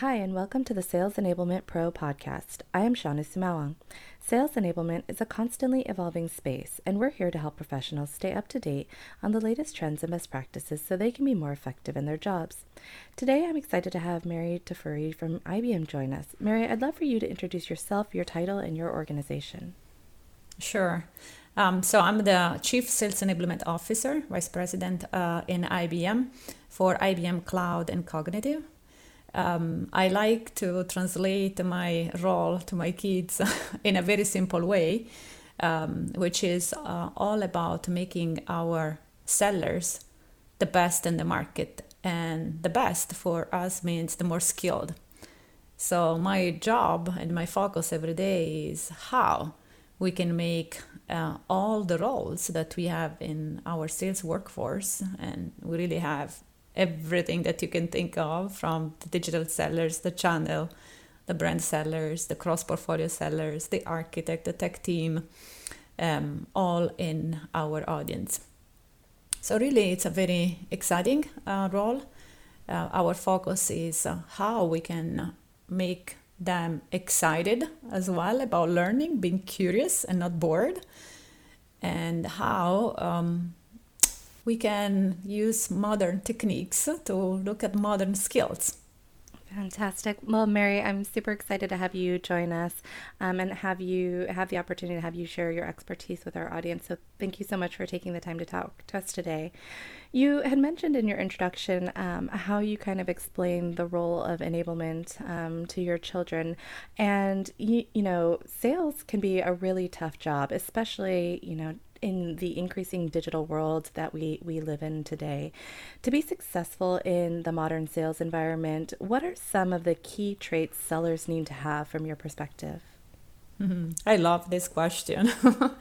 Hi, and welcome to the Sales Enablement Pro podcast. I am Shawna Sumaoang. Sales enablement is a constantly evolving space, and we're here to help professionals stay up to date on the latest trends and best practices so they can be more effective in their jobs. Today, I'm excited to have Mary Tafuri from IBM join us. Mary, I'd love for you to introduce yourself, your title, and your organization. Sure. Um, so I'm the Chief Sales Enablement Officer, Vice President uh, in IBM for IBM Cloud and Cognitive um, I like to translate my role to my kids in a very simple way, um, which is uh, all about making our sellers the best in the market. And the best for us means the more skilled. So, my job and my focus every day is how we can make uh, all the roles that we have in our sales workforce, and we really have everything that you can think of from the digital sellers, the channel, the brand sellers, the cross portfolio sellers, the architect, the tech team, um, all in our audience. So, really, it's a very exciting uh, role. Uh, our focus is uh, how we can make them excited as well about learning, being curious and not bored, and how um, we can use modern techniques to look at modern skills. Fantastic. Well, Mary, I'm super excited to have you join us um, and have you have the opportunity to have you share your expertise with our audience. So, thank you so much for taking the time to talk to us today. You had mentioned in your introduction um, how you kind of explain the role of enablement um, to your children, and you, you know, sales can be a really tough job, especially you know in the increasing digital world that we, we live in today. To be successful in the modern sales environment, what are some of the key traits sellers need to have from your perspective? Mm-hmm. I love this question.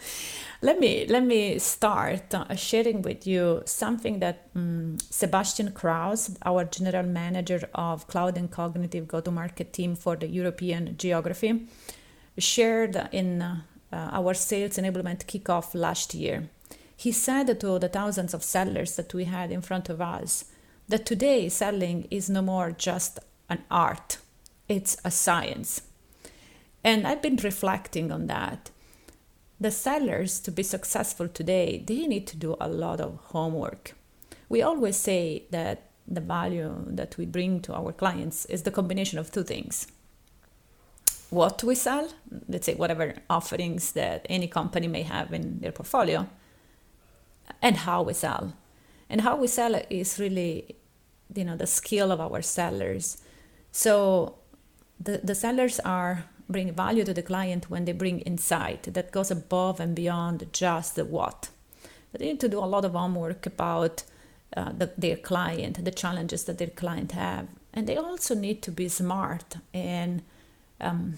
let me let me start uh, sharing with you something that um, Sebastian Krause, our general manager of cloud and cognitive go-to-market team for the European geography, shared in uh, uh, our sales enablement kickoff last year. He said to the thousands of sellers that we had in front of us that today selling is no more just an art, it's a science. And I've been reflecting on that. The sellers, to be successful today, they need to do a lot of homework. We always say that the value that we bring to our clients is the combination of two things what we sell, let's say whatever offerings that any company may have in their portfolio, and how we sell. And how we sell is really, you know, the skill of our sellers. So the, the sellers are bring value to the client when they bring insight that goes above and beyond just the what. They need to do a lot of homework about uh, the, their client, the challenges that their client have, and they also need to be smart and um,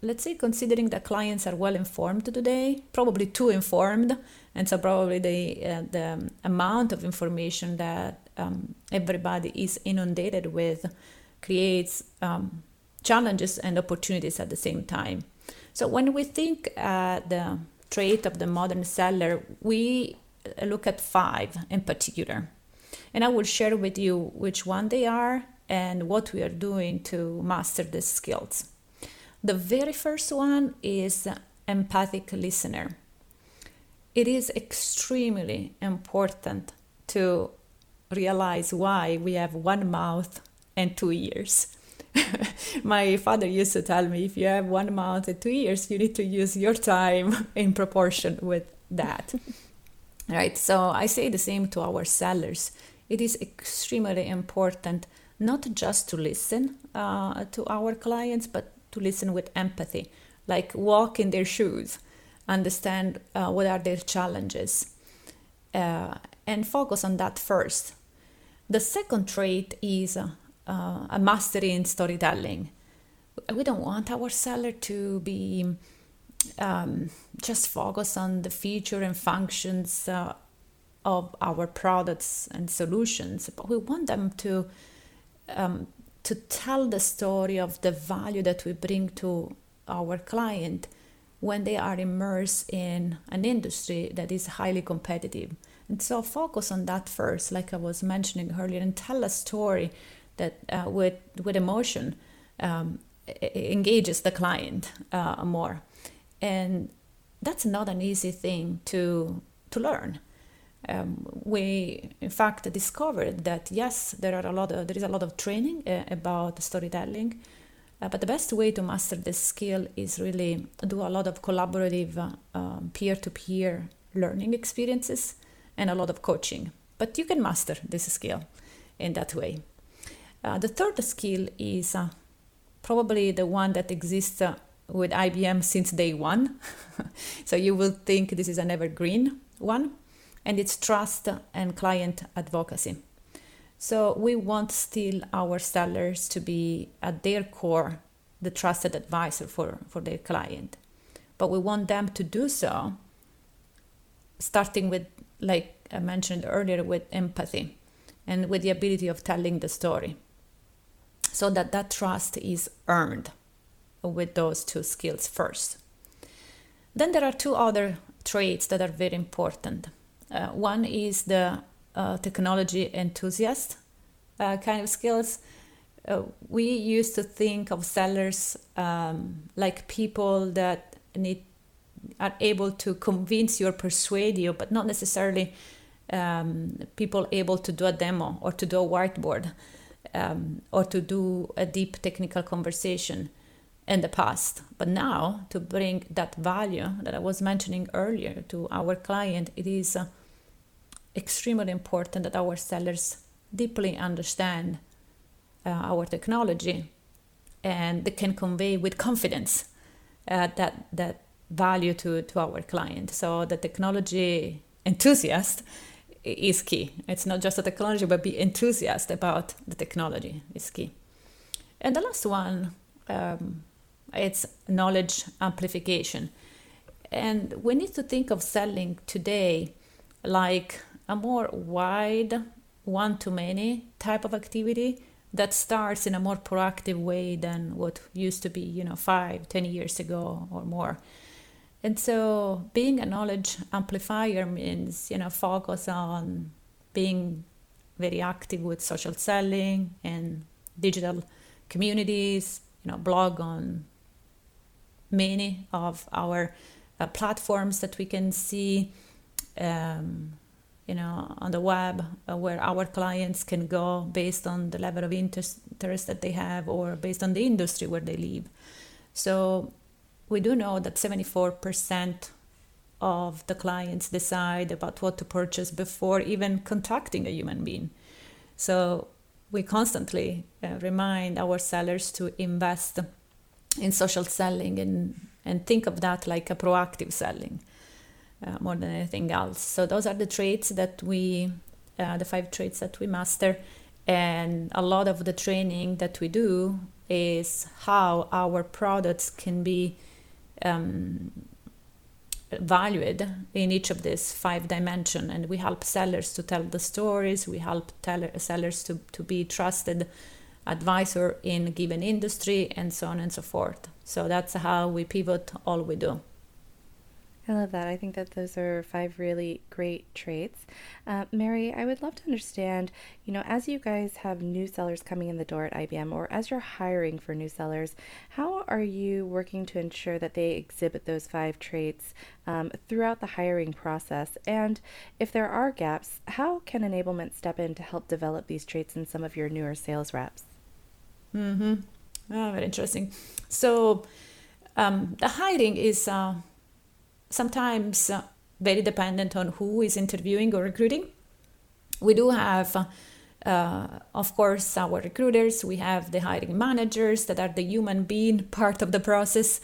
let's say considering that clients are well informed today probably too informed and so probably the, uh, the amount of information that um, everybody is inundated with creates um, challenges and opportunities at the same time. So when we think uh, the trait of the modern seller we look at five in particular. And i will share with you which one they are and what we are doing to master these skills. The very first one is empathic listener. It is extremely important to realize why we have one mouth and two ears. My father used to tell me if you have one mouth and two ears, you need to use your time in proportion with that. right? So I say the same to our sellers. It is extremely important not just to listen uh, to our clients, but to listen with empathy, like walk in their shoes, understand uh, what are their challenges, uh, and focus on that first. The second trait is uh, a mastery in storytelling. We don't want our seller to be um, just focus on the feature and functions uh, of our products and solutions, but we want them to um, to tell the story of the value that we bring to our client when they are immersed in an industry that is highly competitive. And so focus on that first, like I was mentioning earlier, and tell a story that uh, with with emotion um, engages the client uh, more, and that's not an easy thing to to learn. Um, we in fact discovered that yes, there are a lot of, there is a lot of training uh, about storytelling, uh, but the best way to master this skill is really do a lot of collaborative uh, um, peer-to-peer learning experiences and a lot of coaching. But you can master this skill in that way. Uh, the third skill is uh, probably the one that exists uh, with IBM since day one. so you will think this is an evergreen one, and it's trust and client advocacy. So we want still our sellers to be at their core the trusted advisor for, for their client. But we want them to do so starting with, like I mentioned earlier, with empathy and with the ability of telling the story so that that trust is earned with those two skills first. Then there are two other traits that are very important. Uh, one is the uh, technology enthusiast uh, kind of skills. Uh, we used to think of sellers um, like people that need are able to convince you or persuade you, but not necessarily um, people able to do a demo or to do a whiteboard um, or to do a deep technical conversation in the past. But now, to bring that value that I was mentioning earlier to our client, it is uh, extremely important that our sellers deeply understand uh, our technology and they can convey with confidence uh, that that value to, to our client. So the technology enthusiast is key. It's not just a technology, but be enthusiast about the technology is key. And the last one, um, it's knowledge amplification. And we need to think of selling today like a more wide, one to many type of activity that starts in a more proactive way than what used to be, you know, five, ten years ago or more. And so being a knowledge amplifier means, you know, focus on being very active with social selling and digital communities, you know, blog on many of our uh, platforms that we can see, um, you know, on the web uh, where our clients can go based on the level of interest, that they have or based on the industry where they live. So we do know that 74% of the clients decide about what to purchase before even contacting a human being. So we constantly uh, remind our sellers to invest in social selling and, and think of that like a proactive selling more than anything else. So those are the traits that we, uh, the five traits that we master. And a lot of the training that we do is how our products can be um, valued in each of these five dimension and we help sellers to tell the stories we help tell- sellers to, to be trusted advisor in given industry and so on and so forth so that's how we pivot all we do I love that. I think that those are five really great traits. Uh, Mary, I would love to understand, you know, as you guys have new sellers coming in the door at IBM or as you're hiring for new sellers, how are you working to ensure that they exhibit those five traits um, throughout the hiring process? And if there are gaps, how can enablement step in to help develop these traits in some of your newer sales reps? Mm-hmm. Oh, very interesting. So, um, the hiring is. Uh sometimes uh, very dependent on who is interviewing or recruiting. We do have, uh, of course, our recruiters, we have the hiring managers that are the human being part of the process.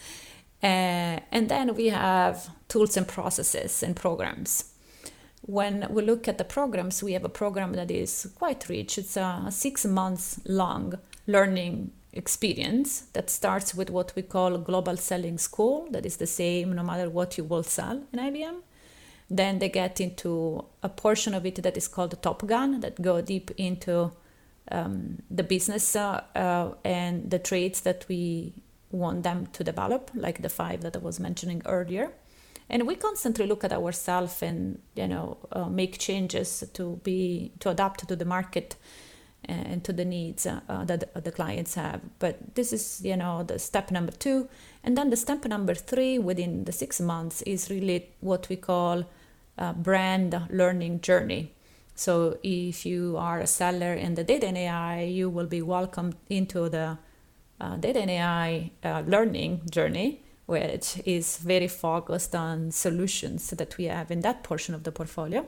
Uh, and then we have tools and processes and programs. When we look at the programs, we have a program that is quite rich. It's a six months long learning experience that starts with what we call global selling school. That is the same no matter what you will sell in IBM then they get into a portion of it that is called the Top Gun that go deep into um, the business uh, uh, and the traits that we want them to develop like the five that I was mentioning earlier. And we constantly look at ourselves and you know uh, make changes to be to adapt to the market and to the needs uh, that the clients have. But this is, you know, the step number two. And then the step number three within the six months is really what we call a brand learning journey. So if you are a seller in the data and AI, you will be welcomed into the uh, data and AI uh, learning journey, which is very focused on solutions that we have in that portion of the portfolio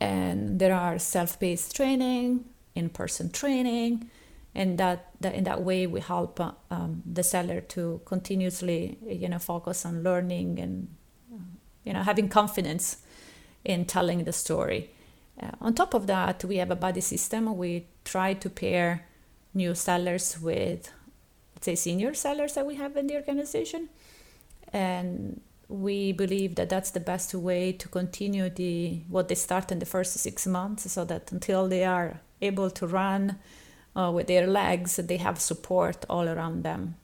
and there are self-paced training in-person training and that, that in that way we help uh, um, the seller to continuously you know focus on learning and you know having confidence in telling the story. Uh, on top of that we have a buddy system. We try to pair new sellers with say senior sellers that we have in the organization. And we believe that that's the best way to continue the what they start in the first six months so that until they are able to run uh, with their legs they have support all around them.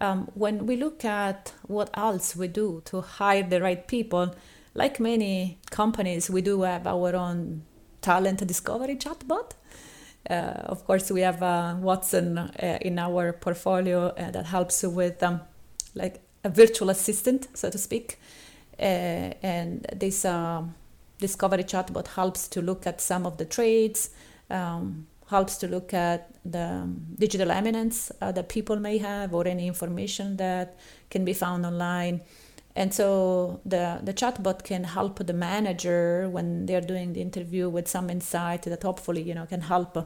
Um, when we look at what else we do to hire the right people like many companies we do have our own talent discovery chatbot. Uh, of course we have uh, watson uh, in our portfolio uh, that helps with um, like a virtual assistant, so to speak. Uh, and this uh, discovery chatbot helps to look at some of the trades, um, helps to look at the digital eminence uh, that people may have or any information that can be found online. And so the, the chatbot can help the manager when they're doing the interview with some insight that hopefully you know can help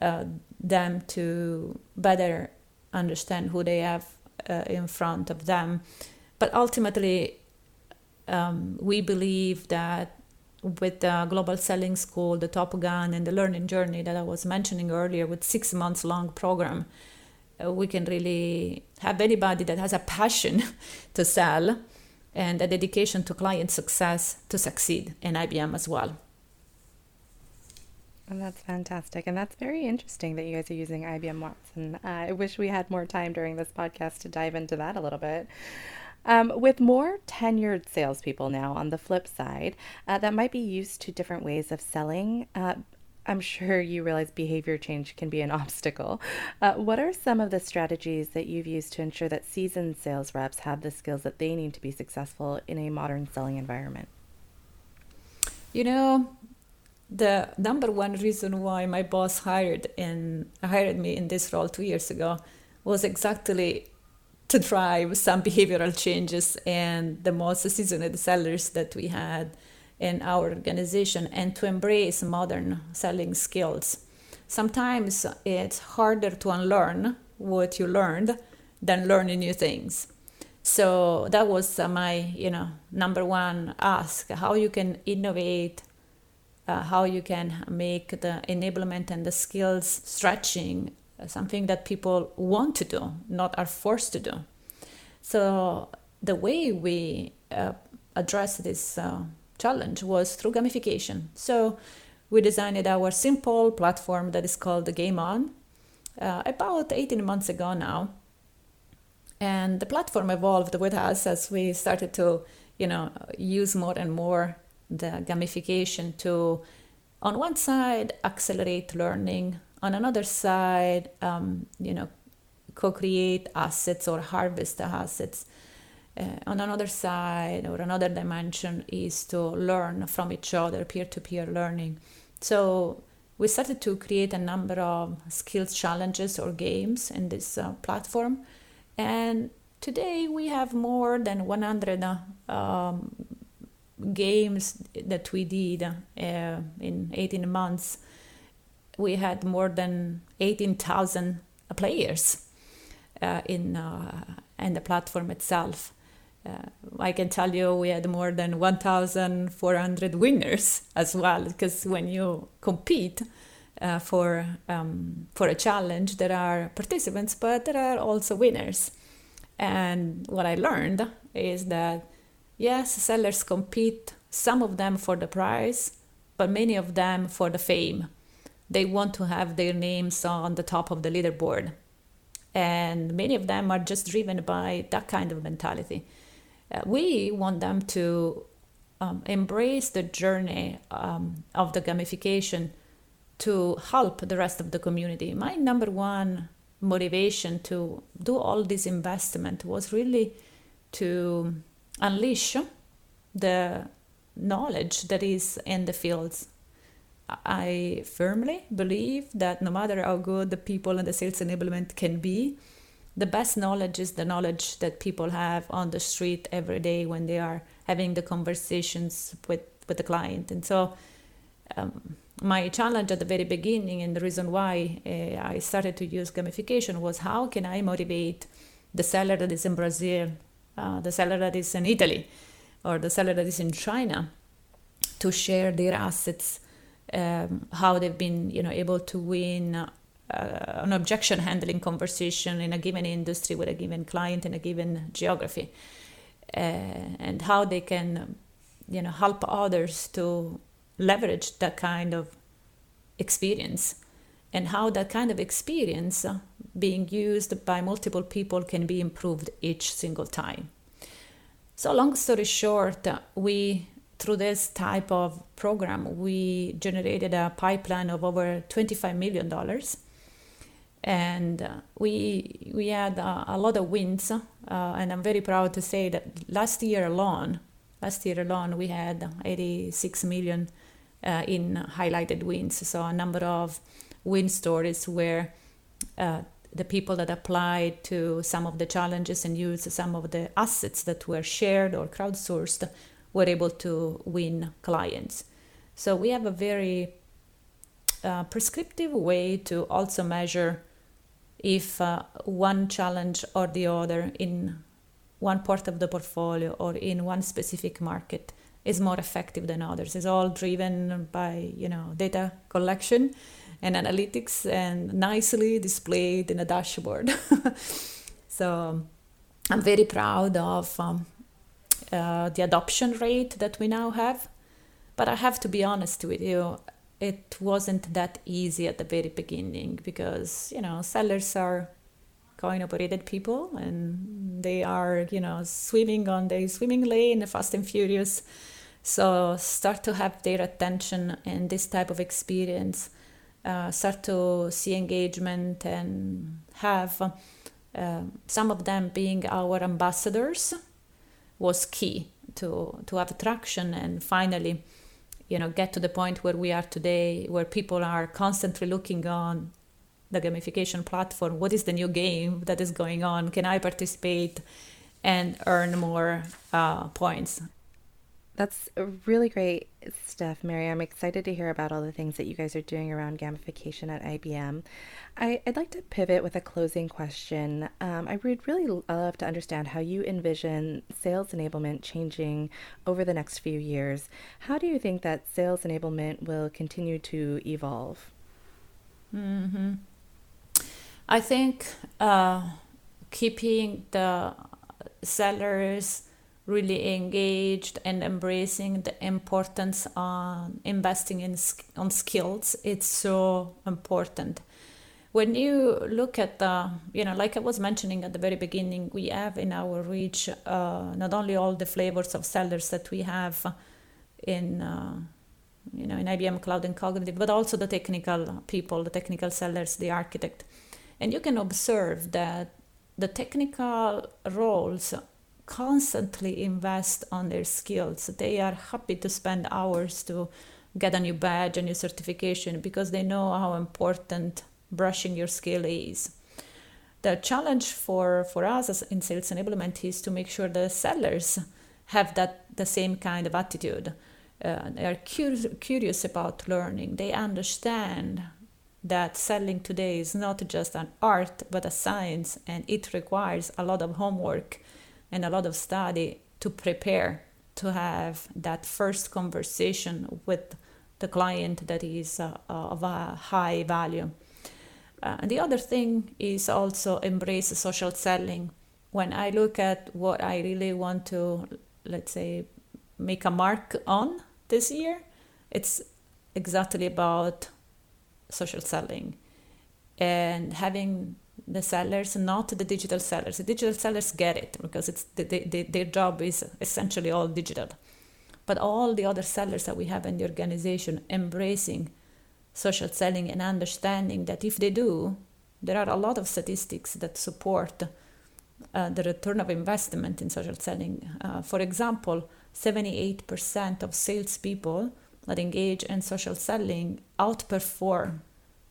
uh, them to better understand who they have uh, in front of them. But ultimately, um, we believe that with the global selling school, the Top Gun, and the learning journey that I was mentioning earlier, with six months long program, uh, we can really have anybody that has a passion to sell and a dedication to client success to succeed in IBM as well. And that's fantastic. And that's very interesting that you guys are using IBM Watson. Uh, I wish we had more time during this podcast to dive into that a little bit. Um, with more tenured salespeople now on the flip side uh, that might be used to different ways of selling, uh, I'm sure you realize behavior change can be an obstacle. Uh, what are some of the strategies that you've used to ensure that seasoned sales reps have the skills that they need to be successful in a modern selling environment? You know, the number one reason why my boss hired in hired me in this role two years ago was exactly to drive some behavioral changes and the most seasoned sellers that we had in our organization and to embrace modern selling skills. Sometimes it's harder to unlearn what you learned than learning new things. So that was my, you know, number one ask: how you can innovate uh, how you can make the enablement and the skills stretching uh, something that people want to do, not are forced to do. So the way we uh, address this uh, challenge was through gamification. So we designed our simple platform that is called the Game On uh, about 18 months ago now. And the platform evolved with us as we started to, you know, use more and more the gamification to, on one side, accelerate learning, on another side, um, you know, co-create assets or harvest the assets. Uh, on another side or another dimension is to learn from each other, peer-to-peer learning. So we started to create a number of skills challenges or games in this uh, platform, and today we have more than 100 uh, um, games that we did uh, in 18 months, we had more than 18,000 players uh, in, uh, in the platform itself. Uh, I can tell you we had more than 1,400 winners as well, because when you compete uh, for, um, for a challenge, there are participants, but there are also winners. And what I learned is that Yes, sellers compete, some of them for the price, but many of them for the fame. They want to have their names on the top of the leaderboard. And many of them are just driven by that kind of mentality. Uh, we want them to um, embrace the journey um, of the gamification to help the rest of the community. My number one motivation to do all this investment was really to unleash the knowledge that is in the fields. I firmly believe that no matter how good the people in the sales enablement can be, the best knowledge is the knowledge that people have on the street every day when they are having the conversations with, with the client. And so, um, my challenge at the very beginning and the reason why uh, I started to use gamification was how can I motivate the seller that is in Brazil, uh, the seller that is in Italy, or the seller that is in China to share their assets, um, how they've been you know able to win uh, an objection handling conversation in a given industry with a given client in a given geography, uh, and how they can you know help others to leverage that kind of experience and how that kind of experience uh, being used by multiple people can be improved each single time. So, long story short, uh, we through this type of program, we generated a pipeline of over $25 million. And uh, we, we had a lot of wins. Uh, and I'm very proud to say that last year alone, last year alone, we had 86 million in highlighted wins. So a number of win stories where uh, the people that applied to some of the challenges and used some of the assets that were shared or crowdsourced were able to win clients. So we have a very uh, prescriptive way to also measure if uh, one challenge or the other in one part of the portfolio or in one specific market is more effective than others. It's all driven by you know data collection and analytics and nicely displayed in a dashboard. so I'm very proud of um, uh, the adoption rate that we now have. But I have to be honest with you, it wasn't that easy at the very beginning because you know sellers are coin operated people and they are you know swimming on the swimming lane fast and furious so start to have their attention in this type of experience uh, start to see engagement and have uh, some of them being our ambassadors was key to to have traction and finally you know get to the point where we are today where people are constantly looking on the gamification platform. What is the new game that is going on? Can i participate and earn more uh, points that's really great stuff, Mary. I'm excited to hear about all the things that you guys are doing around gamification at IBM. I, would like to pivot with a closing question. Um, I would really love to understand how you envision sales enablement changing over the next few years. How do you think that sales enablement will continue to evolve? Mm-hmm. I think uh, keeping the sellers really engaged and embracing the importance on investing in on skills. It's so important. When you look at the you know like i was mentioning at the very beginning we have in our reach uh, not only all the flavors of sellers that we have in uh, you know in ibm cloud and cognitive but also the technical people the technical sellers the architect. And you can observe that the technical roles constantly invest on their skills. They are happy to spend hours to get a new badge, a new certification, because they know how important brushing your skill is. The challenge for, for us in sales enablement is to make sure the sellers have that the same kind of attitude. Uh, they are cur- curious about learning. They understand that selling today is not just an art but a science and it requires a lot of homework and a lot of study to prepare to have that first conversation with the client that is uh, of a high value. Uh, and the other thing is also embrace social selling. When I look at what I really want to, let's say, make a mark on this year, it's exactly about social selling and having the sellers, not the digital sellers. The digital sellers get it because it's the, the, their job is essentially all digital. But all the other sellers that we have in the organization embracing social selling and understanding that if they do, there are a lot of statistics that support uh, the return of investment in social selling. Uh, for example, 78% of salespeople that engage in social selling outperform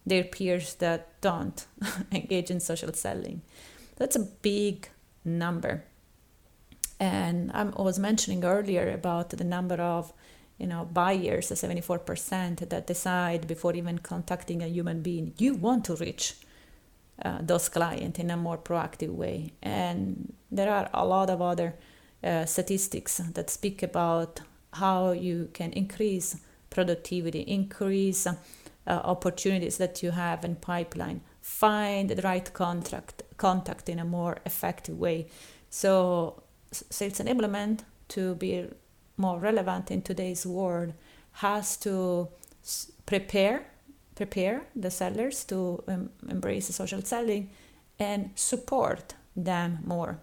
their peers that don't engage in social selling. That's a big number. And I was mentioning earlier about the number of you know buyers, the 74% that decide before even contacting a human being, you want to reach uh, those clients in a more proactive way. And there are a lot of other uh, statistics that speak about how you can increase productivity, increase uh, opportunities that you have in pipeline, find the right contract contact in a more effective way. So sales enablement to be more relevant in today's world has to prepare prepare the sellers to um, embrace social selling and support them more.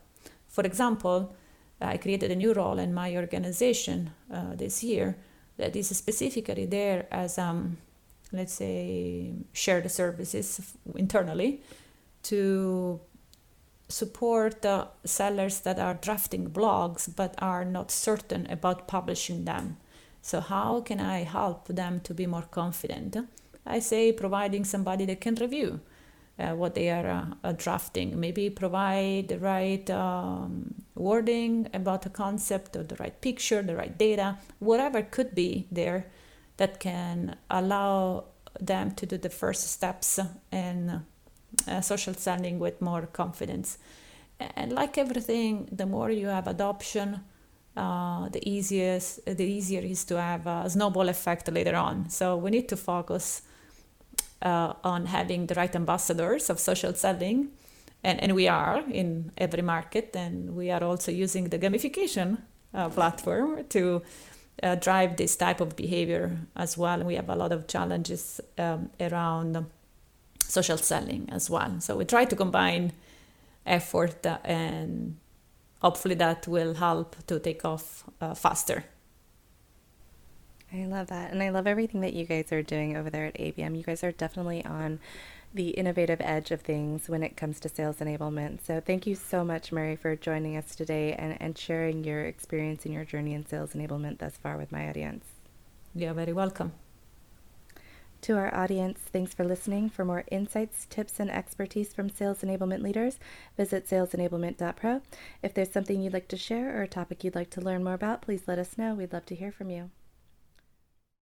For example, I created a new role in my organization uh, this year that is specifically there as, um, let's say, share the services internally to support the sellers that are drafting blogs but are not certain about publishing them. So, how can I help them to be more confident? I say providing somebody that can review uh, what they are uh, drafting. Maybe provide the right um, wording about the concept or the right picture, the right data, whatever could be there that can allow them to do the first steps in uh, social selling with more confidence. And like everything, the more you have adoption, uh, the easiest, the easier is to have a snowball effect later on. So we need to focus uh, on having the right ambassadors of social selling. And, and we are in every market, and we are also using the gamification uh, platform to uh, drive this type of behavior as well. We have a lot of challenges um, around social selling as well. So we try to combine effort and hopefully that will help to take off uh, faster. I love that. And I love everything that you guys are doing over there at IBM. You guys are definitely on the innovative edge of things when it comes to sales enablement. So thank you so much, Mary, for joining us today and, and sharing your experience and your journey in sales enablement thus far with my audience. You're very welcome. To our audience, thanks for listening. For more insights, tips, and expertise from sales enablement leaders, visit salesenablement.pro. If there's something you'd like to share or a topic you'd like to learn more about, please let us know. We'd love to hear from you.